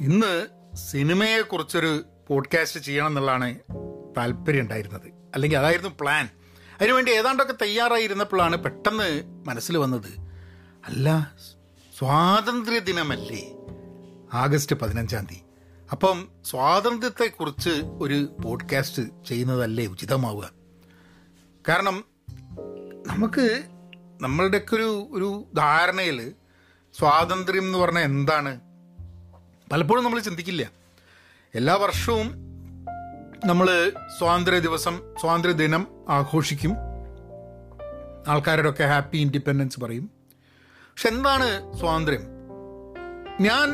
ഇന്ന് സിനിമയെക്കുറിച്ചൊരു പോഡ്കാസ്റ്റ് ചെയ്യണം എന്നുള്ളതാണ് താല്പര്യം ഉണ്ടായിരുന്നത് അല്ലെങ്കിൽ അതായിരുന്നു പ്ലാൻ അതിനുവേണ്ടി ഏതാണ്ടൊക്കെ തയ്യാറായിരുന്നപ്പോഴാണ് പെട്ടെന്ന് മനസ്സിൽ വന്നത് അല്ല സ്വാതന്ത്ര്യ ദിനമല്ലേ? ആഗസ്റ്റ് പതിനഞ്ചാം തീയതി. അപ്പം സ്വാതന്ത്ര്യത്തെക്കുറിച്ച് ഒരു പോഡ്കാസ്റ്റ് ചെയ്യുന്നതല്ലേ ഉചിതമാവുക? കാരണം നമുക്ക് നമ്മളുടെയൊക്കെ ഒരു ഒരു ധാരണയിൽ സ്വാതന്ത്ര്യം എന്ന് പറഞ്ഞാൽ എന്താണ്? പലപ്പോഴും നമ്മൾ ചിന്തിക്കില്ല. എല്ലാ വർഷവും നമ്മൾ സ്വാതന്ത്ര്യ ദിവസം സ്വാതന്ത്ര്യ ദിനം ആഘോഷിക്കും. ആൾക്കാരോടൊക്കെ ഹാപ്പി ഇൻഡിപെൻഡൻസ് പറയും. പക്ഷെ എന്താണ് സ്വാതന്ത്ര്യം? ഞാൻ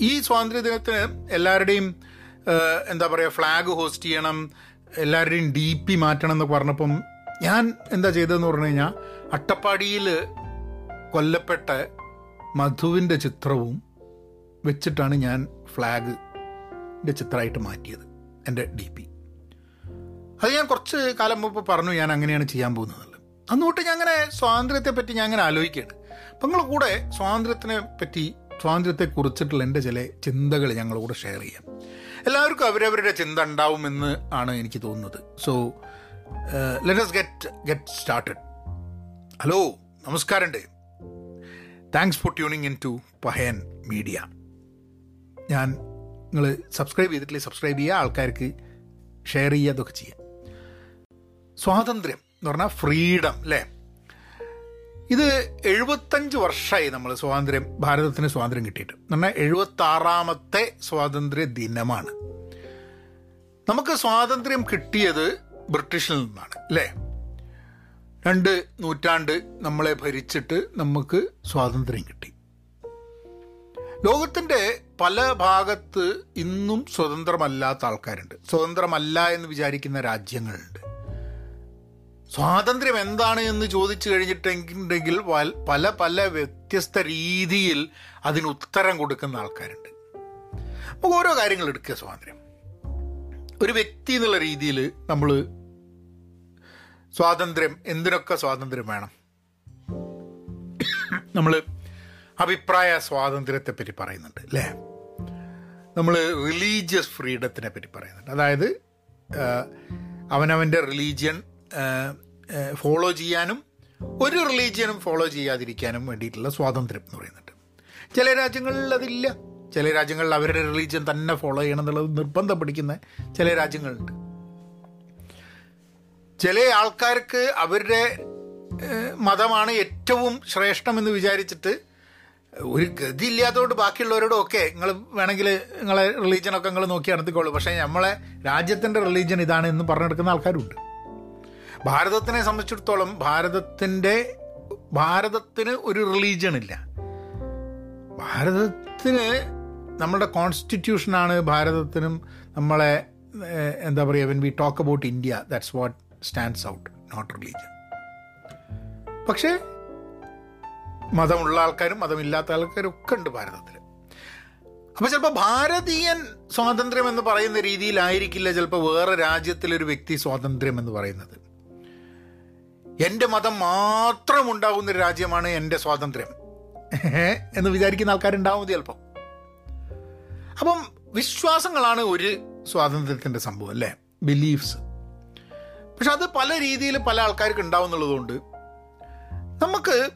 ഈ സ്വാതന്ത്ര്യ ദിനത്തിന് എല്ലാവരുടെയും എന്താ പറയുക ഫ്ലാഗ് ഹോസ്റ്റ് ചെയ്യണം എല്ലാവരുടെയും ഡി പി മാറ്റണം എന്ന് പറഞ്ഞപ്പം ഞാൻ എന്താ ചെയ്തതെന്ന് പറഞ്ഞു കഴിഞ്ഞാൽ അട്ടപ്പാടിയിൽ കൊല്ലപ്പെട്ട മധുവിന്റെ ചിത്രവും വെച്ചിട്ടാണ് ഞാൻ ഫ്ലാഗിന്റെ ചിത്രമായിട്ട് മാറ്റിയത് എന്റെ ഡി പി അത് ഞാൻ കുറച്ച് കാലം മുമ്പ് പറഞ്ഞു ഞാൻ അങ്ങനെയാണ് ചെയ്യാൻ പോകുന്നത് തൊട്ട് ഞാൻ അങ്ങനെ സ്വാതന്ത്ര്യത്തെ പറ്റി ഞാൻ അങ്ങനെ ആലോചിക്കുകയാണ്. അപ്പം നിങ്ങൾ കൂടെ സ്വാതന്ത്ര്യത്തിനെ പറ്റി സ്വാതന്ത്ര്യത്തെ കുറിച്ചിട്ടുള്ള എന്റെ ചില ചിന്തകൾ ഞങ്ങളുടെ കൂടെ ഷെയർ ചെയ്യാം. എല്ലാവർക്കും അവരവരുടെ ചിന്ത ഉണ്ടാവുമെന്ന് ആണ് എനിക്ക് തോന്നുന്നത്. So let's get get started hello നമസ്കാരമുണ്ട്. Thanks for tuning in to Pahayan media ഞാൻ നിങ്ങൾ സബ്സ്ക്രൈബ് ചെയ്തിട്ടില്ലേ സബ്സ്ക്രൈബ് ചെയ്യുക ആൾക്കാർക്ക് ഷെയർ ചെയ്യുക അതൊക്കെ ചെയ്യുക സ്വാതന്ത്ര്യം എന്ന് പറഞ്ഞാൽ ഫ്രീഡം അല്ലേ ഇത് എഴുപത്തഞ്ച് വർഷമായി നമ്മൾ സ്വാതന്ത്ര്യം ഭാരതത്തിന് സ്വാതന്ത്ര്യം കിട്ടിയിട്ട്. എന്ന് പറഞ്ഞാൽ എഴുപത്താറാമത്തെ സ്വാതന്ത്ര്യ ദിനമാണ്. നമുക്ക് സ്വാതന്ത്ര്യം കിട്ടിയത് ബ്രിട്ടീഷിൽ നിന്നാണ് അല്ലേ രണ്ട് നൂറ്റാണ്ട് നമ്മളെ ഭരിച്ചിട്ട് നമുക്ക് സ്വാതന്ത്ര്യം കിട്ടി. ലോകത്തിന്റെ പല ഭാഗത്ത് ഇന്നും സ്വതന്ത്രമല്ലാത്ത ആൾക്കാരുണ്ട്. സ്വതന്ത്രമല്ല എന്ന് വിചാരിക്കുന്ന രാജ്യങ്ങളുണ്ട്. സ്വാതന്ത്ര്യം എന്താണ് എന്ന് ചോദിച്ചു കഴിഞ്ഞിട്ടുണ്ടെങ്കിൽ പല പല വ്യത്യസ്ത രീതിയിൽ അതിന് ഉത്തരം കൊടുക്കുന്ന ആൾക്കാരുണ്ട്. നമുക്ക് ഓരോ കാര്യങ്ങൾ എടുക്കുക സ്വാതന്ത്ര്യം. ഒരു വ്യക്തി എന്നുള്ള രീതിയിൽ നമ്മൾ സ്വാതന്ത്ര്യം എന്തിനൊക്കെ സ്വാതന്ത്ര്യം വേണം? നമ്മൾ അഭിപ്രായ സ്വാതന്ത്ര്യത്തെപ്പറ്റി പറയുന്നുണ്ട് അല്ലേ നമ്മൾ റിലീജിയസ് ഫ്രീഡത്തിനെ പറ്റി പറയുന്നുണ്ട്. അതായത് അവനവന്റെ റിലീജിയൻ ഫോളോ ചെയ്യാനും ഒരു റിലീജിയനും ഫോളോ ചെയ്യാതിരിക്കാനും വേണ്ടിയിട്ടുള്ള സ്വാതന്ത്ര്യം എന്ന് പറയുന്നുണ്ട്. ചില രാജ്യങ്ങളിൽ അതില്ല. ചില രാജ്യങ്ങളിൽ അവരുടെ റിലീജിയൻ തന്നെ ഫോളോ ചെയ്യണം എന്നുള്ളത് നിർബന്ധം പിടിക്കുന്ന ചില രാജ്യങ്ങളുണ്ട്. ചില ആൾക്കാർക്ക് അവരുടെ മതമാണ് ഏറ്റവും ശ്രേഷ്ഠമെന്ന് വിചാരിച്ചിട്ട് ഒരു ഗതി ഇല്ലാത്തതുകൊണ്ട് ബാക്കിയുള്ളവരോടും ഒക്കെ നിങ്ങൾ വേണമെങ്കിൽ നിങ്ങളെ റിലീജിയനൊക്കെ നിങ്ങൾ നോക്കി നടത്തിക്കോളൂ. പക്ഷേ നമ്മളെ രാജ്യത്തിന്റെ റിലീജിയൻ ഇതാണ് എന്ന് പറഞ്ഞെടുക്കുന്ന ആൾക്കാരുണ്ട്. ഭാരതത്തിനെ സംബന്ധിച്ചിടത്തോളം ഭാരതത്തിന്റെ ഭാരതത്തിന് ഒരു റിലീജിയൻ ഇല്ല. ഭാരതത്തിന് നമ്മളുടെ കോൺസ്റ്റിറ്റ്യൂഷനാണ് ഭാരതത്തിനും നമ്മളെ എന്താ പറയുക when we talk about India that's what stands out not religion പക്ഷേ മതമുള്ള ആൾക്കാരും മതമില്ലാത്ത ആൾക്കാരും ഒക്കെ ഉണ്ട് ഭാരതത്തിൽ അപ്പോൾ ചിലപ്പോൾ ഭാരതീയൻ സ്വാതന്ത്ര്യം എന്ന് പറയുന്ന രീതിയിലായിരിക്കില്ല ചിലപ്പോൾ വേറെ രാജ്യത്തിലൊരു വ്യക്തി സ്വാതന്ത്ര്യം എന്ന് പറയുന്നത്. എന്റെ മതം മാത്രം ഉണ്ടാകുന്ന ഒരു രാജ്യമാണ് എന്റെ സ്വാതന്ത്ര്യം. എന്ന് വിചാരിക്കുന്ന ആൾക്കാരുണ്ടാവും ചിലപ്പോൾ അപ്പം വിശ്വാസങ്ങളാണ് ഒരു സ്വാതന്ത്ര്യത്തിന്റെ സംഭവം അല്ലേ? ബിലീഫ്സ് പക്ഷെ അത് പല രീതിയിൽ പല ആൾക്കാർക്ക് ഉണ്ടാവും എന്നുള്ളതുകൊണ്ട് നമുക്ക്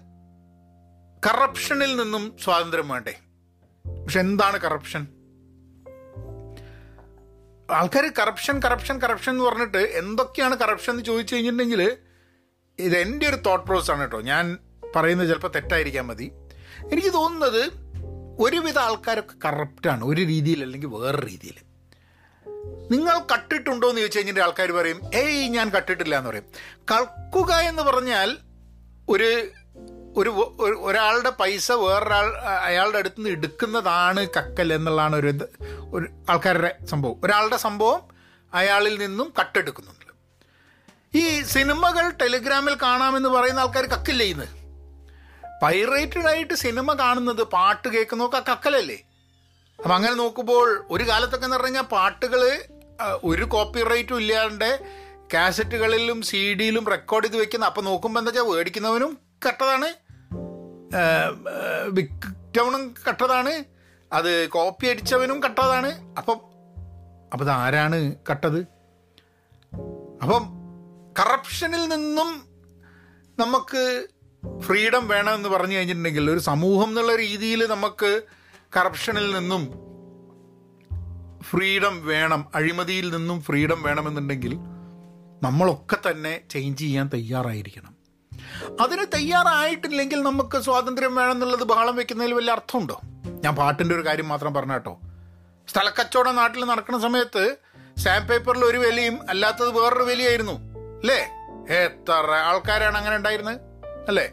കറപ്ഷനിൽ നിന്നും സ്വാതന്ത്ര്യം വേണ്ടേ? പക്ഷെ എന്താണ് കറപ്ഷൻ? ആൾക്കാർ കറപ്ഷൻ കറപ്ഷൻ കറപ്ഷൻ എന്ന് പറഞ്ഞിട്ട് എന്തൊക്കെയാണ് കറപ്ഷൻ എന്ന് ചോദിച്ചു കഴിഞ്ഞിട്ടുണ്ടെങ്കിൽ ഇത് എന്റെ ഒരു തോട്ട് പ്രോസസ് ആണ് കേട്ടോ. ഞാൻ പറയുന്നത് ചിലപ്പോൾ തെറ്റായിരിക്കാൻ മതി. എനിക്ക് തോന്നുന്നത് ഒരുവിധ ആൾക്കാരൊക്കെ കറപ്റ്റാണ് ഒരു രീതിയിൽ അല്ലെങ്കിൽ വേറെ രീതിയിൽ. നിങ്ങൾ കട്ടിട്ടുണ്ടോ എന്ന് ചോദിച്ചു കഴിഞ്ഞിട്ട് ആൾക്കാർ പറയും ഏയ് ഞാൻ കട്ടിട്ടില്ല എന്ന് പറയും. കൾക്കുക എന്ന് പറഞ്ഞാൽ ഒരു ഒരു ഒരു- ഒരാളുടെ പൈസ വേറൊരാൾ അയാളുടെ അടുത്ത് നിന്ന് എടുക്കുന്നതാണ് കക്കൽ എന്നുള്ളതാണ് ഒരു ഒരു ആൾക്കാരുടെ സംഭവം. ഒരാളുടെ സംഭവം അയാളിൽ നിന്നും കട്ടെടുക്കുന്നുണ്ട്. ഈ സിനിമകൾ ടെലിഗ്രാമിൽ കാണാമെന്ന് പറയുന്ന ആൾക്കാർ കക്കില്ല ഇന്ന്? പൈറേറ്റഡ് ആയിട്ട് സിനിമ കാണുന്നത് പാട്ട് കേൾക്കുന്നതൊക്കെ കക്കലല്ലേ? അപ്പം അങ്ങനെ നോക്കുമ്പോൾ ഒരു കാലത്തൊക്കെ എന്ന് പറഞ്ഞു കഴിഞ്ഞാൽ പാട്ടുകൾ ഒരു കോപ്പി റൈറ്റും ഇല്ലാണ്ട് കാസറ്റുകളിലും സി ഡിയിലും റെക്കോർഡ് ചെയ്ത് വെക്കുന്ന അപ്പം നോക്കുമ്പോൾ എന്താ വെച്ചാൽ മേടിക്കുന്നവനും കട്ടതാണ്. വിറ്റവനും കട്ടതാണ്. അത് കോപ്പി അടിച്ചവനും കട്ടതാണ്. അപ്പം അപ്പം ആരാണ് കട്ടത്? അപ്പം കറപ്ഷനിൽ നിന്നും നമുക്ക് ഫ്രീഡം വേണമെന്ന് പറഞ്ഞു കഴിഞ്ഞിട്ടുണ്ടെങ്കിൽ ഒരു സമൂഹം എന്നുള്ള രീതിയിൽ നമുക്ക് കറപ്ഷനിൽ നിന്നും ഫ്രീഡം വേണം അഴിമതിയിൽ നിന്നും ഫ്രീഡം വേണമെന്നുണ്ടെങ്കിൽ നമ്മളൊക്കെ തന്നെ ചേഞ്ച് ചെയ്യാൻ തയ്യാറായിരിക്കണം. അതിന് തയ്യാറായിട്ടില്ലെങ്കിൽ നമുക്ക് സ്വാതന്ത്ര്യം വേണമെന്നുള്ളത് ബഹളം വെക്കുന്നതിൽ വലിയ അർത്ഥമുണ്ടോ? ഞാൻ പാട്ടിന്റെ ഒരു കാര്യം മാത്രം പറഞ്ഞ കേട്ടോ. സ്ഥലക്കച്ചവടം നാട്ടിൽ നടക്കുന്ന സമയത്ത് സ്റ്റാമ്പ് പേപ്പറിൽ ഒരു വിലയും അല്ലാത്തത് വേറൊരു വിലയായിരുന്നു. അല്ലേ? എത്ര ആൾക്കാരാണ് അങ്ങനെ ഉണ്ടായിരുന്നത്? അല്ലേ?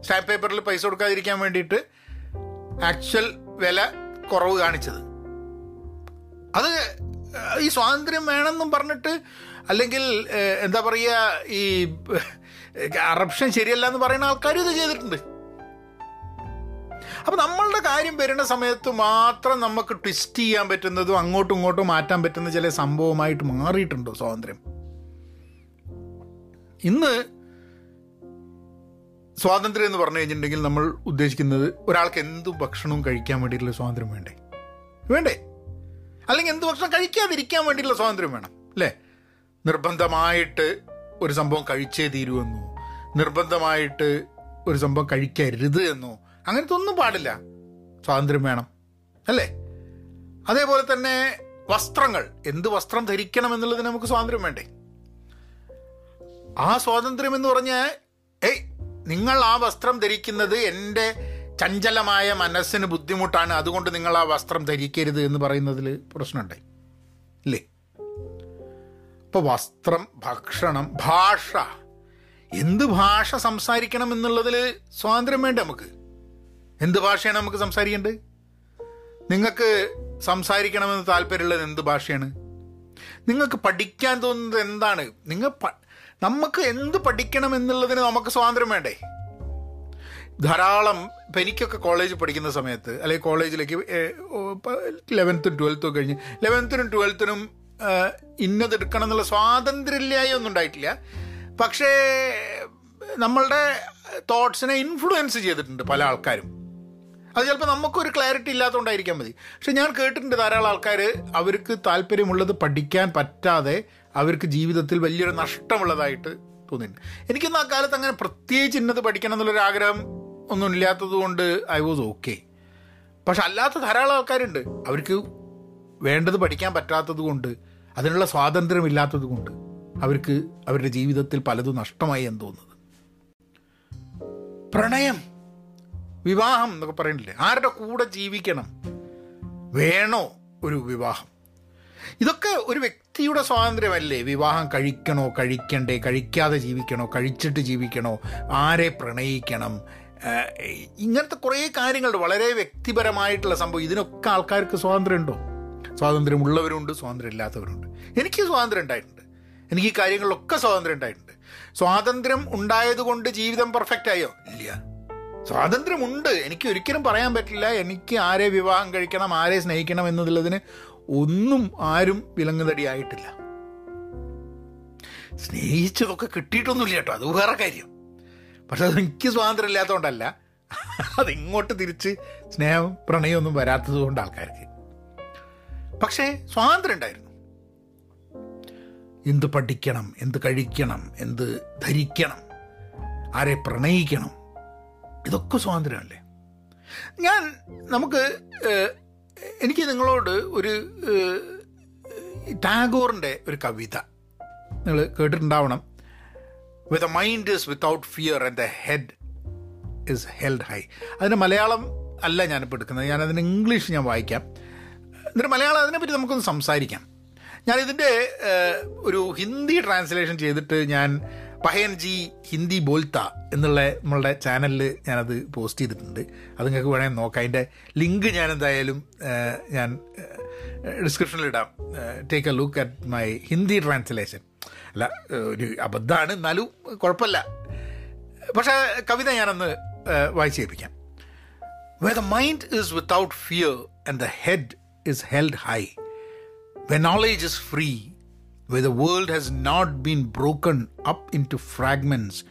സ്റ്റാമ്പ് പേപ്പറിൽ പൈസ കൊടുക്കാതിരിക്കാൻ വേണ്ടിയിട്ട് ആക്ച്വൽ വില കുറവ് കാണിച്ചത്. അത് ഈ സ്വാതന്ത്ര്യം വേണമെന്നും പറഞ്ഞിട്ട് അല്ലെങ്കിൽ എന്താ പറയുക ഈ കറപ്ഷൻ ശരിയല്ല എന്ന് പറയുന്ന ആൾക്കാരും ഇത് ചെയ്തിട്ടുണ്ട്. അപ്പം നമ്മളുടെ കാര്യം വരുന്ന സമയത്ത് മാത്രം നമുക്ക് ട്വിസ്റ്റ് ചെയ്യാൻ പറ്റുന്നതും അങ്ങോട്ടും ഇങ്ങോട്ടും മാറ്റാൻ പറ്റുന്ന ചില സംഭവമായിട്ട് മാറിയിട്ടുണ്ടോ സ്വാതന്ത്ര്യം? ഇന്ന് സ്വാതന്ത്ര്യം എന്ന് പറഞ്ഞു കഴിഞ്ഞിട്ടുണ്ടെങ്കിൽ നമ്മൾ ഉദ്ദേശിക്കുന്നത് ഒരാൾക്ക് എന്ത് ഭക്ഷണവും കഴിക്കാൻ വേണ്ടിയിട്ടുള്ള സ്വാതന്ത്ര്യം വേണ്ടേ? വേണ്ടേ? അല്ലെങ്കിൽ എന്ത് ഭക്ഷണം കഴിക്കാതിരിക്കാൻ വേണ്ടിയിട്ടുള്ള സ്വാതന്ത്ര്യം വേണം അല്ലേ? നിർബന്ധമായിട്ട് ഒരു സംഭവം കഴിച്ചേ തീരുമെന്നോ നിർബന്ധമായിട്ട് ഒരു സംഭവം കഴിക്കരുത് എന്നോ. അങ്ങനത്തെ ഒന്നും പാടില്ല. സ്വാതന്ത്ര്യം വേണം. അല്ലേ? അതേപോലെ തന്നെ വസ്ത്രങ്ങൾ. എന്ത് വസ്ത്രം ധരിക്കണം എന്നുള്ളതിന് നമുക്ക് സ്വാതന്ത്ര്യം വേണ്ടേ? ആ സ്വാതന്ത്ര്യം എന്ന് പറഞ്ഞാൽ ഏയ് നിങ്ങൾ ആ വസ്ത്രം ധരിക്കുന്നത് എന്റെ ചഞ്ചലമായ മനസ്സിന് ബുദ്ധിമുട്ടാണ്. അതുകൊണ്ട് നിങ്ങൾ ആ വസ്ത്രം ധരിക്കരുത് എന്ന് പറയുന്നതിൽ പ്രശ്നമുണ്ടായി. ഇപ്പോൾ വസ്ത്രം ഭക്ഷണം ഭാഷ. എന്ത് ഭാഷ സംസാരിക്കണം എന്നുള്ളതിൽ സ്വാതന്ത്ര്യം വേണ്ട നമുക്ക്? എന്ത് ഭാഷയാണ് നമുക്ക് സംസാരിക്കേണ്ടത്? നിങ്ങൾക്ക് സംസാരിക്കണമെന്ന് താല്പര്യമുള്ളത് എന്ത് ഭാഷയാണ്? നിങ്ങൾക്ക് പഠിക്കാൻ തോന്നുന്നത് എന്താണ്? നിങ്ങൾ നമുക്ക് എന്ത് പഠിക്കണം എന്നുള്ളതിന് നമുക്ക് സ്വാതന്ത്ര്യം വേണ്ടേ? ധാരാളം ഇപ്പം എനിക്കൊക്കെ കോളേജ് പഠിക്കുന്ന സമയത്ത് അല്ലെങ്കിൽ കോളേജിലേക്ക് ലെവൻത്തും ട്വൽത്തും കഴിഞ്ഞ് ലെവൻത്തിനും ട്വൽത്തിനും ഇന്നത് എടുക്കണം എന്നുള്ള സ്വാതന്ത്ര്യമില്ലായി ഒന്നും ഉണ്ടായിട്ടില്ല. പക്ഷേ നമ്മളുടെ തോട്ട്സിനെ ഇൻഫ്ലുവൻസ് ചെയ്തിട്ടുണ്ട് പല ആൾക്കാരും. അത് ചിലപ്പോൾ നമുക്കൊരു ക്ലാരിറ്റി ഇല്ലാത്തതുകൊണ്ടായിരിക്കാൻ മതി. പക്ഷെ ഞാൻ കേട്ടിട്ടുണ്ട് ധാരാളം ആൾക്കാർ അവർക്ക് താല്പര്യമുള്ളത് പഠിക്കാൻ പറ്റാതെ അവർക്ക് ജീവിതത്തിൽ വലിയൊരു നഷ്ടമുള്ളതായിട്ട് തോന്നിയിട്ടുണ്ട്. എനിക്കൊന്നും ആ കാലത്ത് അങ്ങനെ പ്രത്യേകിച്ച് ഇന്നത് പഠിക്കണം എന്നുള്ളൊരു ആഗ്രഹം ഒന്നും ഇല്ലാത്തത് കൊണ്ട് ഐ വാസ് ഓക്കെ. പക്ഷെ അല്ലാത്ത ധാരാളം ആൾക്കാരുണ്ട്. അവർക്ക് വേണ്ടത് പഠിക്കാൻ പറ്റാത്തത് കൊണ്ട് അതിനുള്ള സ്വാതന്ത്ര്യം ഇല്ലാത്തത് കൊണ്ട് അവർക്ക് അവരുടെ ജീവിതത്തിൽ പലതും നഷ്ടമായി എന്ന് തോന്നുന്നത്. പ്രണയം വിവാഹം എന്നൊക്കെ പറയണില്ലേ? ആരുടെ കൂടെ ജീവിക്കണം വേണോ ഒരു വിവാഹം? ഇതൊക്കെ ഒരു വ്യക്തിയുടെ സ്വാതന്ത്ര്യമല്ലേ? വിവാഹം കഴിക്കണോ കഴിക്കണ്ടേ? കഴിക്കാതെ ജീവിക്കണോ കഴിച്ചിട്ട് ജീവിക്കണോ? ആരെ പ്രണയിക്കണം? ഇങ്ങനത്തെ കുറേ കാര്യങ്ങളുണ്ട്. വളരെ വ്യക്തിപരമായിട്ടുള്ള സംഭവം. ഇതിനൊക്കെ ആൾക്കാർക്ക് സ്വാതന്ത്ര്യമുണ്ടോ? സ്വാതന്ത്ര്യമുള്ളവരുണ്ട് സ്വാതന്ത്ര്യം ഇല്ലാത്തവരുണ്ട് എനിക്ക് സ്വാതന്ത്ര്യം ഉണ്ടായിട്ടുണ്ട്. എനിക്ക് ഈ കാര്യങ്ങളിലൊക്കെ സ്വാതന്ത്ര്യം ഉണ്ടായിട്ടുണ്ട്. സ്വാതന്ത്ര്യം ഉണ്ടായതുകൊണ്ട് ജീവിതം പെർഫെക്റ്റ് ആയോ? ഇല്ല. സ്വാതന്ത്ര്യമുണ്ട്. എനിക്ക് ഒരിക്കലും പറയാൻ പറ്റില്ല. എനിക്ക് ആരെ വിവാഹം കഴിക്കണം ആരെ സ്നേഹിക്കണം എന്നുള്ളതിന് ഒന്നും ആരും വിലങ്ങുതടി ആയിട്ടില്ല സ്നേഹിച്ചതൊക്കെ കിട്ടിയിട്ടൊന്നുമില്ല കേട്ടോ. അത് വേറെ കാര്യം. പക്ഷെ അത് എനിക്ക് സ്വാതന്ത്ര്യം ഇല്ലാത്തതുകൊണ്ടല്ല അതിങ്ങോട്ട് തിരിച്ച് സ്നേഹം പ്രണയമൊന്നും വരാത്തത് കൊണ്ട് ആൾക്കാർക്ക്. പക്ഷേ സ്വാതന്ത്ര്യം ഉണ്ടായിരുന്നു എന്ത് പഠിക്കണം എന്ത് കഴിക്കണം എന്ത് ധരിക്കണം ആരെ പ്രണയിക്കണം ഇതൊക്കെ സ്വാതന്ത്ര്യമല്ലേ ഞാൻ നമുക്ക് എനിക്ക് നിങ്ങളോട് ഒരു ടാഗോറിന്റെ ഒരു കവിത നിങ്ങൾ കേട്ടിട്ടുണ്ടാവണം. With mind is without fear and the head is held high അതിന് മലയാളം അല്ല ഞാനിപ്പോൾ എടുക്കുന്നത്. ഞാനതിന് ഇംഗ്ലീഷ് ഞാൻ വായിക്കാം. എന്നിട്ട് മലയാളം അതിനെപ്പറ്റി നമുക്കൊന്ന് സംസാരിക്കാം. ഞാൻ ഇതിന്റെ ഒരു ഹിന്ദി ട്രാൻസ്ലേഷൻ ചെയ്തിട്ട് ഞാൻ പഹയൻ ജി ഹിന്ദി ബോൽത്ത എന്നുള്ള നമ്മളുടെ ചാനലിൽ ഞാനത് പോസ്റ്റ് ചെയ്തിട്ടുണ്ട്. അത് നിങ്ങൾക്ക് വേണമെങ്കിൽ നോക്കാം. അതിന്റെ ലിങ്ക് ഞാൻ എന്തായാലും ഞാൻ ഡിസ്ക്രിപ്ഷനിൽ ഇടാം. Take a look at my Hindi translation അല്ല ഒരു അബദ്ധമാണ് എന്നാലും കുഴപ്പമില്ല. പക്ഷേ കവിത ഞാനൊന്ന് വായിച്ചേൽപ്പിക്കാം where the mind is without fear and the head is held high, where knowledge is free, where the world has not been broken up into fragments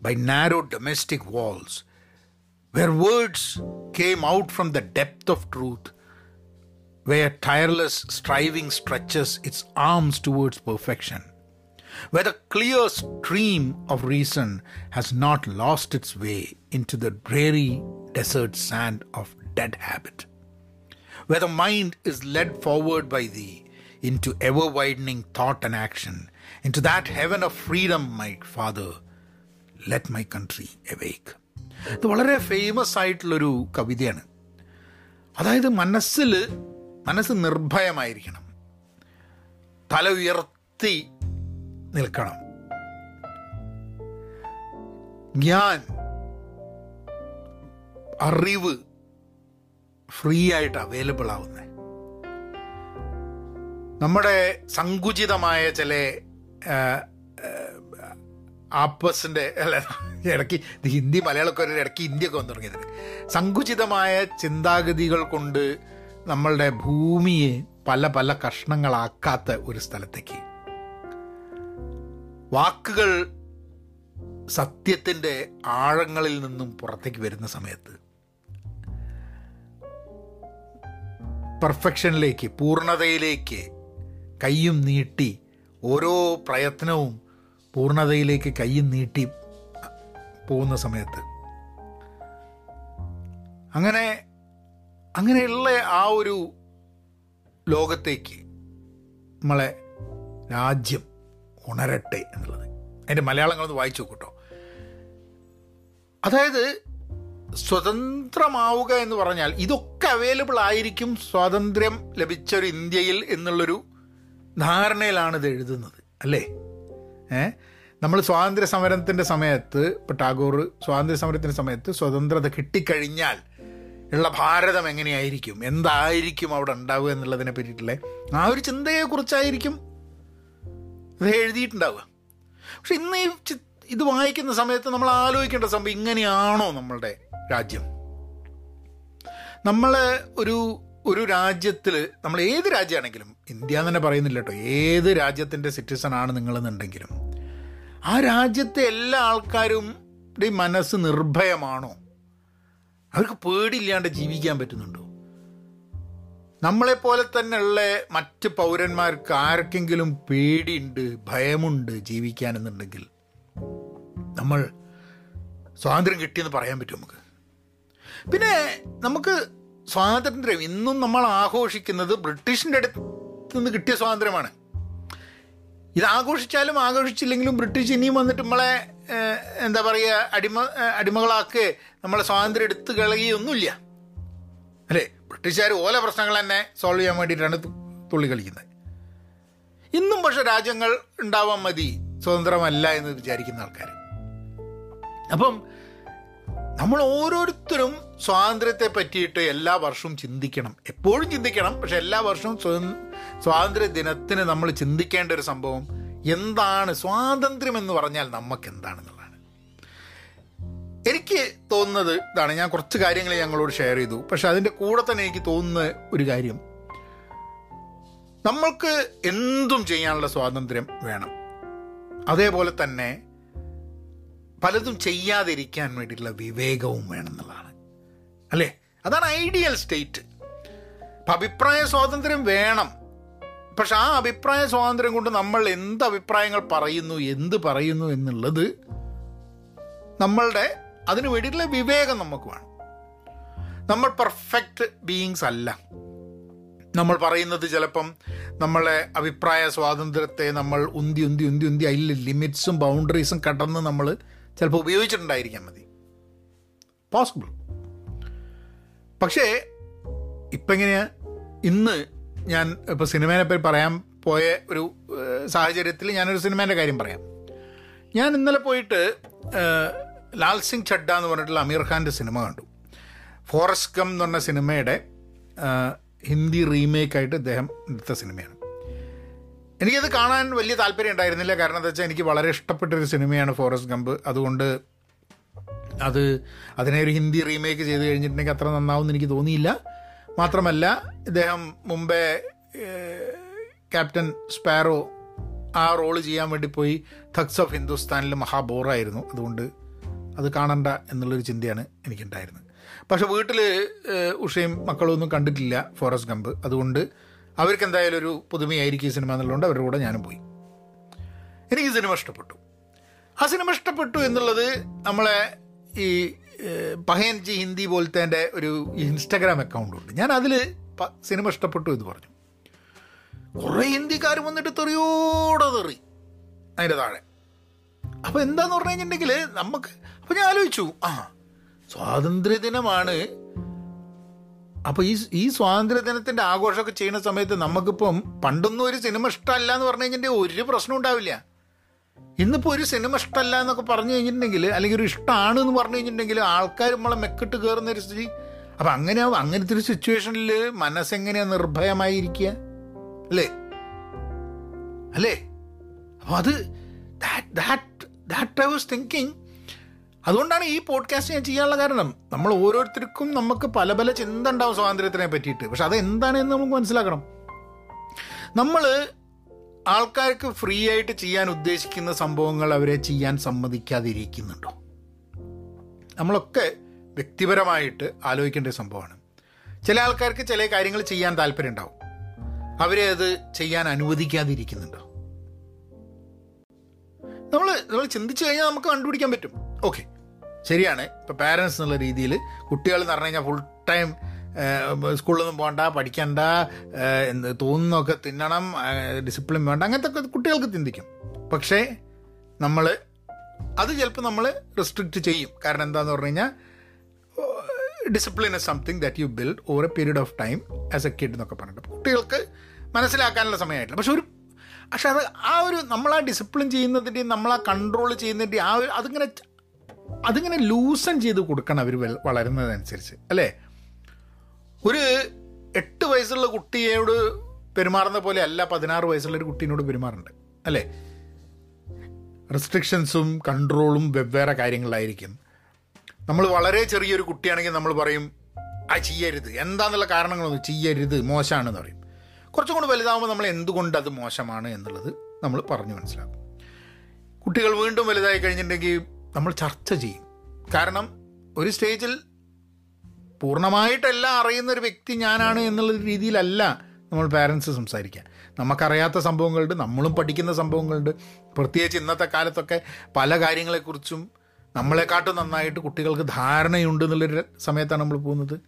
by narrow domestic walls, where words came out from the depth of truth where tireless striving stretches its arms towards perfection, where the clear stream of reason has not lost its way into the dreary desert sand of dead habit, where the mind is led forward by thee into ever widening thought and action, into that heaven of freedom, my Father, let my country awake. ഇത് വളരെ famous ആയിട്ടുള്ളൊരു കവിതയാണ് അതായത് മനസ്സിൽ മനസ്സ് നിർഭയമായിരിക്കണം തല ഉയർത്തി നിൽക്കണം ഞാൻ അറിവ് ഫ്രീ ആയിട്ട് അവൈലബിൾ ആവുന്നത് നമ്മുടെ സങ്കുചിതമായ ചില ആപ്പസിന്റെ അല്ല ഇടയ്ക്ക് ഹിന്ദി മലയാളമൊക്കെ ഒരു ഇടയ്ക്ക് ഹിന്ദിയൊക്കെ വന്നു തുടങ്ങിയത്. സങ്കുചിതമായ ചിന്താഗതികൾ കൊണ്ട് നമ്മളുടെ ഭൂമിയെ പല പല കഷ്ണങ്ങളാക്കാത്ത ഒരു സ്ഥലത്തേക്ക്. വാക്കുകൾ സത്യത്തിന്റെ ആഴങ്ങളിൽ നിന്നും പുറത്തേക്ക് വരുന്ന സമയത്ത് പെർഫെക്ഷനിലേക്ക് പൂർണതയിലേക്ക് കൈയും നീട്ടി ഓരോ പ്രയത്നവും പൂർണതയിലേക്ക് കൈയും നീട്ടി പോകുന്ന സമയത്ത്. അങ്ങനെ അങ്ങനെയുള്ള ആ ഒരു ലോകത്തേക്ക് നമ്മളെ രാജ്യം ഉണരട്ടെ എന്നുള്ളത്. അതിന്റെ മലയാളങ്ങളൊന്ന് വായിച്ചു നോക്കൂട്ടോ അതായത് സ്വതന്ത്രമാവുക എന്ന് പറഞ്ഞാൽ ഇതൊക്കെ അവൈലബിൾ ആയിരിക്കും സ്വാതന്ത്ര്യം ലഭിച്ച ഒരു ഇന്ത്യയിൽ എന്നുള്ളൊരു ധാരണയിലാണ് ഇത് എഴുതുന്നത് അല്ലേ? ഏ? നമ്മൾ സ്വാതന്ത്ര്യ സമരത്തിന്റെ സമയത്ത് ഇപ്പോൾ ടാഗോർ സ്വാതന്ത്ര്യ സമരത്തിന്റെ സമയത്ത് സ്വതന്ത്രത കിട്ടിക്കഴിഞ്ഞാൽ ഉള്ള ഭാരതം എങ്ങനെയായിരിക്കും? എന്തായിരിക്കും അവിടെ ഉണ്ടാവുക എന്നുള്ളതിനെ പറ്റിയിട്ടുള്ള ആ ഒരു ചിന്തയെക്കുറിച്ചായിരിക്കും ഇത് എഴുതിയിട്ടുണ്ടാവുക. പക്ഷെ ഇന്ന് ഈ ഇത് വായിക്കുന്ന സമയത്ത് നമ്മൾ ആലോചിക്കേണ്ട സംഭവം ഇങ്ങനെയാണോ നമ്മളുടെ രാജ്യം? നമ്മൾ ഒരു ഒരു രാജ്യത്തിൽ നമ്മൾ ഏത് രാജ്യമാണെങ്കിലും ഇന്ത്യ എന്ന് തന്നെ പറയുന്നില്ല കേട്ടോ ഏത് രാജ്യത്തിന്റെ സിറ്റിസൺ ആണ് നിങ്ങളെന്നുണ്ടെങ്കിലും ആ രാജ്യത്തെ എല്ലാ ആൾക്കാരും മനസ്സ് നിർഭയമാണോ? അവർക്ക് പേടിയില്ലാണ്ട് ജീവിക്കാൻ പറ്റുന്നുണ്ടോ? നമ്മളെപ്പോലെ തന്നെയുള്ള മറ്റ് പൗരന്മാർക്ക് ആർക്കെങ്കിലും പേടിയുണ്ട് ഭയമുണ്ട് ജീവിക്കാനെന്നുണ്ടെങ്കിൽ നമ്മൾ സ്വാതന്ത്ര്യം കിട്ടിയെന്ന് പറയാൻ പറ്റും നമുക്ക്? പിന്നെ നമുക്ക് സ്വാതന്ത്ര്യം ഇന്നും നമ്മൾ ആഘോഷിക്കുന്നത് ബ്രിട്ടീഷിന്റെ അടുത്ത് നിന്ന് കിട്ടിയ സ്വാതന്ത്ര്യമാണ്. ഇത് ആഘോഷിച്ചാലും ആഘോഷിച്ചില്ലെങ്കിലും ബ്രിട്ടീഷ് ഇനിയും വന്നിട്ട് നമ്മളെ എന്താ പറയുക അടിമ അടിമകളാക്ക് നമ്മളെ സ്വാതന്ത്ര്യം എടുത്തു കളയുകയൊന്നുമില്ല. അല്ലേ? ബ്രിട്ടീഷുകാർ ഓല പ്രശ്നങ്ങൾ തന്നെ സോൾവ് ചെയ്യാൻ വേണ്ടിയിട്ടാണ് തുള്ളി കളിക്കുന്നത്. ഇന്നും പക്ഷെ രാജ്യങ്ങൾ ഉണ്ടാവാൻ മതി സ്വതന്ത്രമല്ല എന്ന് വിചാരിക്കുന്ന ആൾക്കാർ അപ്പം നമ്മൾ ഓരോരുത്തരും സ്വാതന്ത്ര്യത്തെ പറ്റിയിട്ട് എല്ലാ വർഷവും ചിന്തിക്കണം. എപ്പോഴും ചിന്തിക്കണം. പക്ഷെ എല്ലാ വർഷവും സ്വാതന്ത്ര്യ ദിനത്തിന് നമ്മൾ ചിന്തിക്കേണ്ട ഒരു സംഭവം എന്താണ്? സ്വാതന്ത്ര്യം എന്ന് പറഞ്ഞാൽ നമുക്ക് എന്താണെന്നുള്ളതാണ് എനിക്ക് തോന്നുന്നത് ഇതാണ്. ഞാൻ കുറച്ച് കാര്യങ്ങൾ ഞങ്ങളോട് ഷെയർ ചെയ്തു. പക്ഷെ അതിന്റെ കൂടെ തന്നെ എനിക്ക് തോന്നുന്ന ഒരു കാര്യം. നമ്മൾക്ക് എന്തും ചെയ്യാനുള്ള സ്വാതന്ത്ര്യം വേണം. അതേപോലെ തന്നെ പലതും ചെയ്യാതിരിക്കാൻ വേണ്ടിയിട്ടുള്ള വിവേകവും വേണമെന്നുള്ളതാണ്. അല്ലേ? അതാണ് ഐഡിയൽ സ്റ്റേറ്റ് അപ്പം അഭിപ്രായ സ്വാതന്ത്ര്യം വേണം. പക്ഷെ ആ അഭിപ്രായ സ്വാതന്ത്ര്യം കൊണ്ട് നമ്മൾ എന്ത് അഭിപ്രായങ്ങൾ പറയുന്നു എന്ത് പറയുന്നു എന്നുള്ളത് നമ്മളുടെ അതിന് വേണ്ടിയിട്ടുള്ള വിവേകം നമുക്ക് വേണം. നമ്മൾ പെർഫെക്റ്റ് ബീയിങ്സ് അല്ല. നമ്മൾ പറയുന്നത് ചിലപ്പം നമ്മളെ അഭിപ്രായ സ്വാതന്ത്ര്യത്തെ നമ്മൾ ഉന്തി ഉന്തി ഉന്തി ഉന്തി അതിൽ ലിമിറ്റ്സും ബൗണ്ടറീസും കടന്ന് നമ്മൾ ചിലപ്പോൾ ഉപയോഗിച്ചിട്ടുണ്ടായിരിക്കാൻ മതി. പോസിബിൾ പക്ഷേ ഇപ്പം എങ്ങനെയാണ് ഇന്ന് ഞാൻ ഇപ്പോൾ സിനിമേനെ പറ്റി പറയാൻ പോയ ഒരു സാഹചര്യത്തിൽ ഞാനൊരു സിനിമേന്റെ കാര്യം പറയാം. ഞാൻ ഇന്നലെ പോയിട്ട് ലാൽ സിംഗ് ചഡ്ഡ എന്ന് പറഞ്ഞിട്ടുള്ള അമീർ ഖാന്റെ സിനിമ കണ്ടു. ഫോറസ്റ്റ് കം എന്ന് പറഞ്ഞ സിനിമയുടെ ഹിന്ദി റീമേക്കായിട്ട് ഇദ്ദേഹം എടുത്ത സിനിമയാണ്. എനിക്കത് കാണാൻ വലിയ താല്പര്യം ഉണ്ടായിരുന്നില്ല. കാരണം എന്താ വെച്ചാൽ എനിക്ക് വളരെ ഇഷ്ടപ്പെട്ടൊരു സിനിമയാണ് ഫോറസ്റ്റ് ഗംബ് അതുകൊണ്ട് അത് അതിനെ ഒരു ഹിന്ദി റീമേക്ക് ചെയ്ത് കഴിഞ്ഞിട്ടുണ്ടെങ്കിൽ അത്ര നന്നാവുമെന്ന് എനിക്ക് തോന്നിയില്ല. മാത്രമല്ല ഇദ്ദേഹം മുമ്പേ ക്യാപ്റ്റൻ സ്പാരോ ആ റോൾ ചെയ്യാൻ വേണ്ടി പോയി തക്സ് ഓഫ് ഹിന്ദുസ്ഥാനിൽ മഹാബോറായിരുന്നു. അതുകൊണ്ട് അത് കാണണ്ട എന്നുള്ളൊരു ചിന്തയാണ് എനിക്കുണ്ടായിരുന്നത്. പക്ഷെ വീട്ടിൽ ഉഷയും മക്കളൊന്നും കണ്ടിട്ടില്ല ഫോറസ്റ്റ് ഗംബ് അതുകൊണ്ട് അവർക്ക് എന്തായാലും ഒരു പുതുമയായിരിക്കും ഈ സിനിമ എന്നുള്ളതുകൊണ്ട് അവരുടെ കൂടെ ഞാനും പോയി. എനിക്ക് സിനിമ ഇഷ്ടപ്പെട്ടു. ആ സിനിമ ഇഷ്ടപ്പെട്ടു എന്നുള്ളത് നമ്മളെ ഈ പഹയൻ ജി ഹിന്ദി പോലത്തെ എന്റെ ഒരു ഇൻസ്റ്റാഗ്രാം അക്കൗണ്ട് ഉണ്ട് ഞാൻ അതിൽ സിനിമ ഇഷ്ടപ്പെട്ടു എന്ന് പറഞ്ഞു. കുറേ ഹിന്ദിക്കാർ വന്നിട്ട് തെറിയോടെ തെറി. അതിന്റെ താഴെ. അപ്പോൾ എന്താന്ന് പറഞ്ഞു കഴിഞ്ഞിട്ടുണ്ടെങ്കിൽ നമുക്ക് അപ്പോൾ ഞാൻ ആലോചിച്ചു ആ സ്വാതന്ത്ര്യദിനമാണ് അപ്പോൾ ഈ ഈ സ്വാതന്ത്ര്യദിനത്തിന്റെ ആഘോഷമൊക്കെ ചെയ്യുന്ന സമയത്ത് നമുക്കിപ്പം പണ്ടൊന്നും ഒരു സിനിമ ഇഷ്ടമല്ല എന്ന് പറഞ്ഞു കഴിഞ്ഞിട്ടുണ്ടെങ്കിൽ ഒരു പ്രശ്നം ഉണ്ടാവില്ല. ഇന്നിപ്പോൾ ഒരു സിനിമ ഇഷ്ടമല്ല എന്നൊക്കെ പറഞ്ഞു കഴിഞ്ഞിട്ടുണ്ടെങ്കിൽ അല്ലെങ്കിൽ ഒരു ഇഷ്ടമാണ് എന്ന് പറഞ്ഞു കഴിഞ്ഞിട്ടുണ്ടെങ്കിൽ ആൾക്കാർ നമ്മളെ മെക്കിട്ട് കയറുന്ന ഒരു സ്ഥിതി. അപ്പം അങ്ങനെ അങ്ങനത്തെ ഒരു സിറ്റുവേഷനിൽ മനസ്സെങ്ങനെയാണ് നിർഭയമായിരിക്കുക? അല്ലേ? അല്ലേ? അപ്പോൾ അത് that that that I was thinking അതുകൊണ്ടാണ് ഈ പോഡ്കാസ്റ്റ് ഞാൻ ചെയ്യാനുള്ള കാരണം. നമ്മൾ ഓരോരുത്തർക്കും നമുക്ക് പല പല ചിന്ത ഉണ്ടാവും സ്വാതന്ത്ര്യത്തിനെ പറ്റിയിട്ട്. പക്ഷെ അത് എന്താണെന്ന് നമുക്ക് മനസ്സിലാക്കണം. നമ്മൾ ആൾക്കാർക്ക് ഫ്രീ ആയിട്ട് ചെയ്യാൻ ഉദ്ദേശിക്കുന്ന സംഭവങ്ങൾ അവരെ ചെയ്യാൻ സമ്മതിക്കാതിരിക്കുന്നുണ്ടോ? നമ്മളൊക്കെ വ്യക്തിപരമായിട്ട് ആലോചിക്കേണ്ട സംഭവമാണ്. ചില ആൾക്കാർക്ക് ചില കാര്യങ്ങൾ ചെയ്യാൻ താല്പര്യം ഉണ്ടാവും. അവരെ അത് ചെയ്യാൻ അനുവദിക്കാതിരിക്കുന്നുണ്ടോ? നമ്മൾ നമ്മൾ ചിന്തിച്ചു കഴിഞ്ഞാൽ നമുക്ക് കണ്ടുപിടിക്കാൻ പറ്റും. ഓക്കെ ശരിയാണ്. ഇപ്പോൾ പാരൻസ് എന്നുള്ള രീതിയിൽ കുട്ടികൾ എന്ന് പറഞ്ഞു കഴിഞ്ഞാൽ ഫുൾ ടൈം സ്കൂളിലൊന്നും പോകണ്ട പഠിക്കണ്ട എന്ത് തോന്നുന്നൊക്കെ തിന്നണം ഡിസിപ്ലിൻ വേണ്ട അങ്ങനത്തെ കുട്ടികൾക്ക് ചിന്തിക്കും. പക്ഷേ നമ്മൾ അത് ചിലപ്പോൾ നമ്മൾ റെസ്ട്രിക്റ്റ് ചെയ്യും. കാരണം എന്താന്ന് പറഞ്ഞു കഴിഞ്ഞാൽ discipline is something that you build over a period of time as a kid എന്നൊക്കെ പറഞ്ഞിട്ട്. കുട്ടികൾക്ക് മനസ്സിലാക്കാനുള്ള സമയമായിട്ടില്ല. പക്ഷെ ഒരു പക്ഷെ അത് ആ ഒരു നമ്മൾ ആ ഡിസിപ്ലിൻ ചെയ്യുന്നതിന്റെയും നമ്മൾ ആ കൺട്രോൾ ചെയ്യുന്നതിന്റെയും ആ ഒരു അതിങ്ങനെ അതിങ്ങനെ ലൂസൺ ചെയ്ത് കൊടുക്കണം അവർ വളരുന്നതനുസരിച്ച് അല്ലേ? ഒരു എട്ട് വയസ്സുള്ള കുട്ടിയോട് പെരുമാറുന്ന പോലെ അല്ല പതിനാറ് വയസ്സുള്ള ഒരു കുട്ടീനോട് പെരുമാറുന്നുണ്ട് അല്ലേ? റെസ്ട്രിക്ഷൻസും കൺട്രോളും വെവ്വേറെ കാര്യങ്ങളായിരിക്കും. നമ്മൾ വളരെ ചെറിയൊരു കുട്ടിയാണെങ്കിൽ നമ്മൾ പറയും ആ ചെയ്യരുത്. എന്താന്നുള്ള കാരണങ്ങളൊന്നും ചെയ്യരുത്. മോശമാണെന്ന് പറയും. കുറച്ചും കൂടി വലുതാകുമ്പോൾ നമ്മൾ എന്തുകൊണ്ട് അത് മോശമാണ് എന്നുള്ളത് നമ്മൾ പറഞ്ഞു മനസ്സിലാക്കും. കുട്ടികൾ വീണ്ടും വലുതായി കഴിഞ്ഞിട്ടുണ്ടെങ്കിൽ നമ്മൾ ചർച്ച ചെയ്യും. കാരണം ഒരു സ്റ്റേജിൽ പൂർണമായിട്ടെല്ലാം അറിയുന്ന ഒരു വ്യക്തി ഞാനാണ് എന്നുള്ള രീതിയിലല്ല നമ്മൾ പാരൻസ് സംസാരിക്കുക. നമുക്കറിയാത്ത സംഭവങ്ങളുണ്ട് നമ്മളും പഠിക്കുന്ന സംഭവങ്ങളുണ്ട്. പ്രത്യേകിച്ച് ഇന്നത്തെ കാലത്തൊക്കെ പല കാര്യങ്ങളെക്കുറിച്ചും നമ്മളെക്കാട്ടും നന്നായിട്ട് കുട്ടികൾക്ക് ധാരണയുണ്ട് എന്നുള്ളൊരു സമയത്താണ് നമ്മൾ പോകുന്നത്.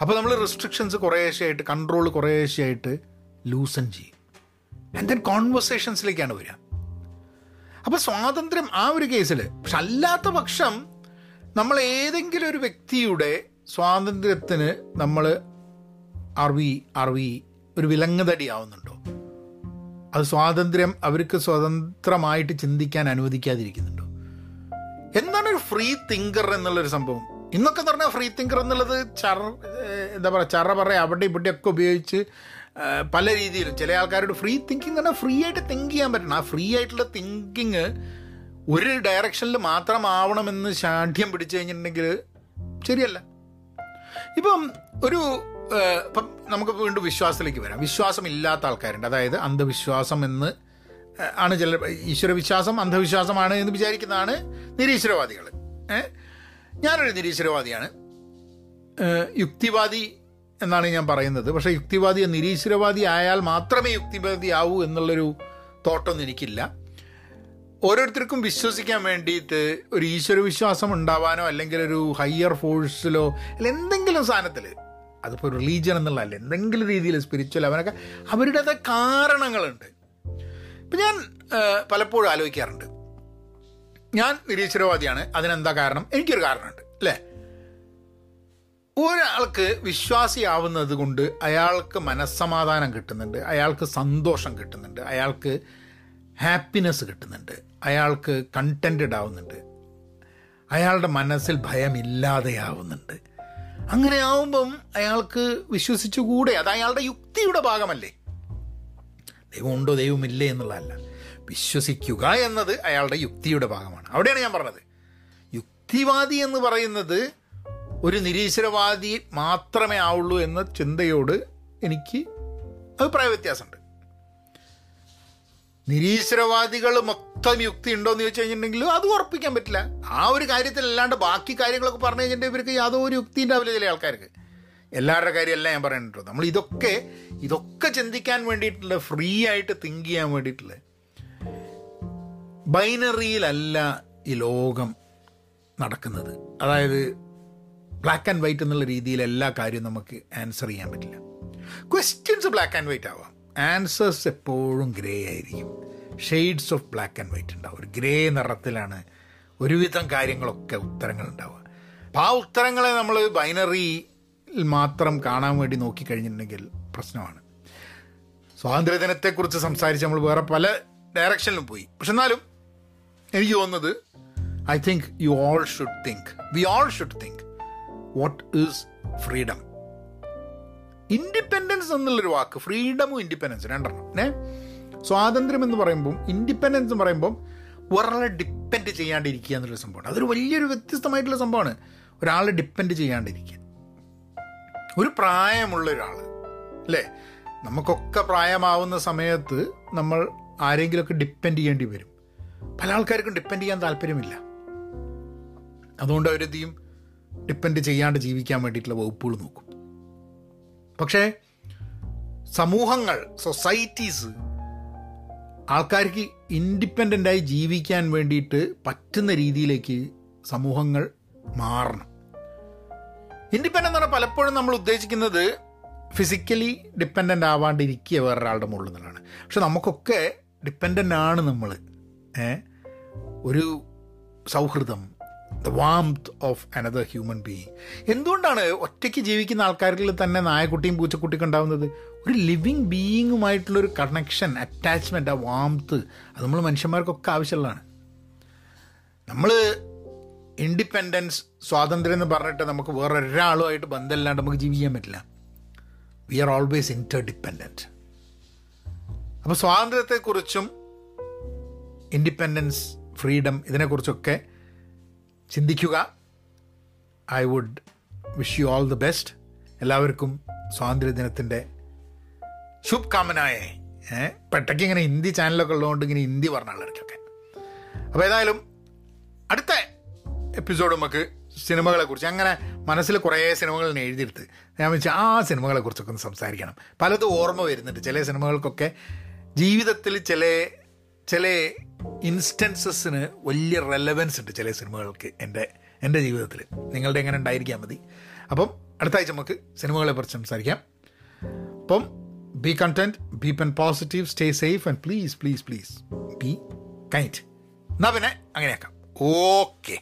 അപ്പോൾ നമ്മൾ റെസ്ട്രിക്ഷൻസ് കുറേശ്ശെയായിട്ട് കൺട്രോൾ കുറേശ്ശെയായിട്ട് ലൂസൺ ചെയ്യും. ആൻഡ് ദെൻ കോൺവെർസേഷൻസിലേക്കാണ് വരിക. അപ്പോൾ സ്വാതന്ത്ര്യം ആ ഒരു കേസിൽ. പക്ഷെ അല്ലാത്ത പക്ഷം നമ്മൾ ഏതെങ്കിലും ഒരു വ്യക്തിയുടെ സ്വാതന്ത്ര്യത്തിന് നമ്മൾ അറിവി അറിവി ഒരു വിലങ്ങുതടി ആവുന്നുണ്ടോ അത് സ്വാതന്ത്ര്യം അവർക്ക് സ്വതന്ത്രമായിട്ട് ചിന്തിക്കാൻ അനുവദിക്കാതിരിക്കുന്നുണ്ടോ? എന്താണ് ഒരു ഫ്രീ തിങ്കർ എന്നുള്ളൊരു സംഭവം? ഇന്നൊക്കെ എന്ന് പറഞ്ഞാൽ ഫ്രീ തിങ്കർ എന്നുള്ളത് ചർ എന്താ പറയുക ചറ പറ അവിടെ ഇവിടെയൊക്കെ ഉപയോഗിച്ച് പല രീതിയിൽ ചില ആൾക്കാരോട് ഫ്രീ തിങ്കിങ് പറഞ്ഞാൽ ഫ്രീ ആയിട്ട് തിങ്ക് ചെയ്യാൻ പറ്റണം. ആ ഫ്രീ ആയിട്ടുള്ള തിങ്കിങ് ഒരു ഡയറക്ഷനിൽ മാത്രമാവണമെന്ന് ശാഠ്യം പിടിച്ചു കഴിഞ്ഞിട്ടുണ്ടെങ്കിൽ ശരിയല്ല. ഇപ്പം ഒരു ഇപ്പം നമുക്ക് വീണ്ടും വിശ്വാസത്തിലേക്ക് വരാം. വിശ്വാസം ഇല്ലാത്ത ആൾക്കാരുണ്ട്. അതായത് അന്ധവിശ്വാസം എന്ന് ആണ് ചില ഈശ്വരവിശ്വാസം അന്ധവിശ്വാസമാണ് എന്ന് വിചാരിക്കുന്നതാണ് നിരീശ്വരവാദികൾ. ഞാനൊരു നിരീശ്വരവാദിയാണ്. യുക്തിവാദി എന്നാണ് ഞാൻ പറയുന്നത്. പക്ഷേ യുക്തിവാദി നിരീശ്വരവാദി ആയാൽ മാത്രമേ യുക്തിവാദി ആവൂ എന്നുള്ളൊരു തോട്ടൊന്നും എനിക്കില്ല. ഓരോരുത്തർക്കും വിശ്വസിക്കാൻ വേണ്ടിയിട്ട് ഒരു ഈശ്വര വിശ്വാസം ഉണ്ടാവാനോ അല്ലെങ്കിൽ ഒരു ഹയർ ഫോഴ്സിലോ അല്ല എന്തെങ്കിലും സാധനത്തിൽ അതിപ്പോൾ റിലീജിയൻ എന്നുള്ളതല്ല എന്തെങ്കിലും രീതിയിൽ സ്പിരിച്വൽ അവനൊക്കെ അവരുടേതായ കാരണങ്ങളുണ്ട്. ഇപ്പം ഞാൻ പലപ്പോഴും ആലോചിക്കാറുണ്ട്. ഞാൻ നിരീശ്വരവാദിയാണ് അതിനെന്താ കാരണം? എനിക്കൊരു കാരണമുണ്ട് അല്ലേ? ഒരാൾക്ക് വിശ്വാസിയാവുന്നത് കൊണ്ട് അയാൾക്ക് മനസ്സമാധാനം കിട്ടുന്നുണ്ട് അയാൾക്ക് സന്തോഷം കിട്ടുന്നുണ്ട് അയാൾക്ക് ഹാപ്പിനെസ് കിട്ടുന്നുണ്ട് അയാൾക്ക് കണ്ടന്റഡ് ആവുന്നുണ്ട് അയാളുടെ മനസ്സിൽ ഭയമില്ലാതെയാവുന്നുണ്ട്. അങ്ങനെ ആവുമ്പം അയാൾക്ക് വിശ്വസിച്ചുകൂടെ അത് അയാളുടെ യുക്തിയുടെ ഭാഗമല്ലേ? ദൈവമുണ്ടോ ദൈവമില്ലേ എന്നുള്ളതല്ല. വിശ്വസിക്കുക എന്നത് അയാളുടെ യുക്തിയുടെ ഭാഗമാണ്. അവിടെയാണ് ഞാൻ പറഞ്ഞത്. യുക്തിവാദി എന്ന് പറയുന്നത് ഒരു നിരീശ്വരവാദി മാത്രമേ ആവുള്ളൂ എന്ന ചിന്തയോട് എനിക്ക് അഭിപ്രായ വ്യത്യാസമുണ്ട്. നിരീശ്വരവാദികൾ മൊത്തം യുക്തി ഉണ്ടോ എന്ന് ചോദിച്ചു കഴിഞ്ഞിട്ടുണ്ടെങ്കിൽ അത് ഉറപ്പിക്കാൻ പറ്റില്ല. ആ ഒരു കാര്യത്തിൽ അല്ലാണ്ട് ബാക്കി കാര്യങ്ങളൊക്കെ പറഞ്ഞു കഴിഞ്ഞിട്ടുണ്ടെങ്കിൽ ഇവർക്ക് യാതൊരു യുക്തി ഉണ്ടാവില്ല ചില ആൾക്കാർക്ക്. എല്ലാവരുടെ കാര്യമല്ല ഞാൻ പറയുന്നുണ്ടോ നമ്മൾ ഇതൊക്കെ ഇതൊക്കെ ചിന്തിക്കാൻ വേണ്ടിയിട്ടുള്ള ഫ്രീ ആയിട്ട് തിങ്ക് ചെയ്യാൻ വേണ്ടിയിട്ടുള്ള ബൈനറിയിലല്ല ഈ ലോകം നടക്കുന്നത്. അതായത് ബ്ലാക്ക് ആൻഡ് വൈറ്റ് എന്നുള്ള രീതിയിൽ എല്ലാ കാര്യവും നമുക്ക് ആൻസർ ചെയ്യാൻ പറ്റില്ല. ക്വസ്റ്റ്യൻസ് ബ്ലാക്ക് ആൻഡ് വൈറ്റ് ആവാം. ആൻസേഴ്സ് എപ്പോഴും ഗ്രേ ആയിരിക്കും. Shades of black and white ഉണ്ടാവും. ഒരു ഗ്രേ നിറത്തിലാണ് ഒരുവിധം കാര്യങ്ങളൊക്കെ ഉത്തരങ്ങൾ ഉണ്ടാവുക. അപ്പോൾ ആ ഉത്തരങ്ങളെ നമ്മൾ ബൈനറി മാത്രം കാണാൻ വേണ്ടി നോക്കിക്കഴിഞ്ഞിട്ടുണ്ടെങ്കിൽ പ്രശ്നമാണ്. സ്വാതന്ത്ര്യദിനത്തെക്കുറിച്ച് സംസാരിച്ച് നമ്മൾ വേറെ പല ഡയറക്ഷനിലും പോയി. പക്ഷെ എന്നാലും എനിക്ക് തോന്നുന്നത് I think you all should think we all should think what is freedom independence എന്നുള്ളൊരു വാക്ക് ഫ്രീഡമും ഇൻഡിപെൻഡൻസ് രണ്ടെണ്ണം ഏ സ്വാതന്ത്ര്യം എന്ന് പറയുമ്പം ഇൻഡിപെൻഡൻസ് എന്ന് പറയുമ്പം ഒരാളെ ഡിപ്പെൻഡ് ചെയ്യാണ്ടിരിക്കുക എന്നൊരു സംഭവമാണ്. അതൊരു വലിയൊരു വ്യത്യസ്തമായിട്ടുള്ള സംഭവമാണ്. ഒരാളെ ഡിപ്പെൻഡ് ചെയ്യാണ്ടിരിക്കുക. ഒരു പ്രായമുള്ള ഒരാൾ അല്ലേ നമുക്കൊക്കെ പ്രായമാവുന്ന സമയത്ത് നമ്മൾ ആരെങ്കിലുമൊക്കെ ഡിപ്പെൻഡ് ചെയ്യേണ്ടി വരും. പല ആൾക്കാർക്കും ഡിപ്പെൻഡ് ചെയ്യാൻ താല്പര്യമില്ല. അതുകൊണ്ട് അവരെന്ത് ഡിപ്പെൻഡ് ചെയ്യാണ്ട് ജീവിക്കാൻ വേണ്ടിയിട്ടുള്ള വകുപ്പുകൾ നോക്കും. പക്ഷേ സമൂഹങ്ങൾ സൊസൈറ്റീസ് ആൾക്കാർക്ക് ഇൻഡിപെൻഡന്റായി ജീവിക്കാൻ വേണ്ടിയിട്ട് പറ്റുന്ന രീതിയിലേക്ക് സമൂഹങ്ങൾ മാറണം. ഇൻഡിപെൻഡന്റ് എന്ന് പറഞ്ഞാൽ പലപ്പോഴും നമ്മൾ ഉദ്ദേശിക്കുന്നത് ഫിസിക്കലി ഡിപ്പെൻഡന്റ് ആവാണ്ടിരിക്കുക വേറൊരാളുടെ മുകളിൽ നിന്നാണ്. പക്ഷെ നമുക്കൊക്കെ ഡിപ്പെൻഡന്റ് ആണ് നമ്മൾ. ഒരു സൗഹൃദം the warmth of another human being എന്തുകൊണ്ടാണ് ഒറ്റയ്ക്ക് ജീവിക്കുന്ന ആൾക്കാരിൽ തന്നെ നായക്കുട്ടിയും പൂച്ചക്കുട്ടിയൊക്കെ ഉണ്ടാകുന്നത് ഒരു ലിവിങ് ബീയിങ്ങുമായിട്ടുള്ളൊരു കണക്ഷൻ അറ്റാച്ച്മെന്റ് ആ വാംത്ത് അത് നമ്മൾ മനുഷ്യന്മാർക്കൊക്കെ ആവശ്യമുള്ളതാണ്. നമ്മൾ ഇൻഡിപെൻഡൻസ് സ്വാതന്ത്ര്യം എന്ന് പറഞ്ഞിട്ട് നമുക്ക് വേറെ ഒരാളുമായിട്ട് ബന്ധമില്ലാണ്ട് നമുക്ക് ജീവിക്കാൻ പറ്റില്ല. We are always interdependent അപ്പോൾ സ്വാതന്ത്ര്യത്തെക്കുറിച്ചും ഇൻഡിപെൻഡൻസ് ഫ്രീഡം ഇതിനെക്കുറിച്ചൊക്കെ ചിന്തിക്കുക. I would wish you all the best എല്ലാവർക്കും സ്വാതന്ത്ര്യദിനത്തിന്റെ ശുഭകാമനായേ. പെട്ടയ്ക്ക് ഇങ്ങനെ ഹിന്ദി ചാനലൊക്കെ ഉള്ളതുകൊണ്ട് ഇങ്ങനെ ഹിന്ദി പറഞ്ഞ ആൾക്കാർക്കൊക്കെ അപ്പോൾ ഏതായാലും അടുത്ത എപ്പിസോഡ് നമുക്ക് സിനിമകളെ കുറിച്ച് അങ്ങനെ മനസ്സിൽ കുറേ സിനിമകൾ എഴുതിയെടുത്ത് ഞാൻ വെച്ചാൽ ആ സിനിമകളെ കുറിച്ചൊക്കെ ഒന്ന് സംസാരിക്കണം. പലതും ഓർമ്മ വരുന്നുണ്ട്. ചില സിനിമകൾക്കൊക്കെ ജീവിതത്തിൽ ചില ചില ഇൻസ്റ്റൻസസിന് വലിയ റെലവൻസ് ഉണ്ട് ചില സിനിമകൾക്ക് എന്റെ എന്റെ ജീവിതത്തിൽ നിങ്ങളുടെ എങ്ങനെ ഉണ്ടായിരിക്കാൻ മതി. അപ്പം അടുത്ത ആഴ്ച നമുക്ക് സിനിമകളെ കുറിച്ച് സംസാരിക്കാം. അപ്പം be content be pen positive stay safe and please please please be kind എന്നാ പിന്നെ അങ്ങനെയാക്കാം. ഓക്കെ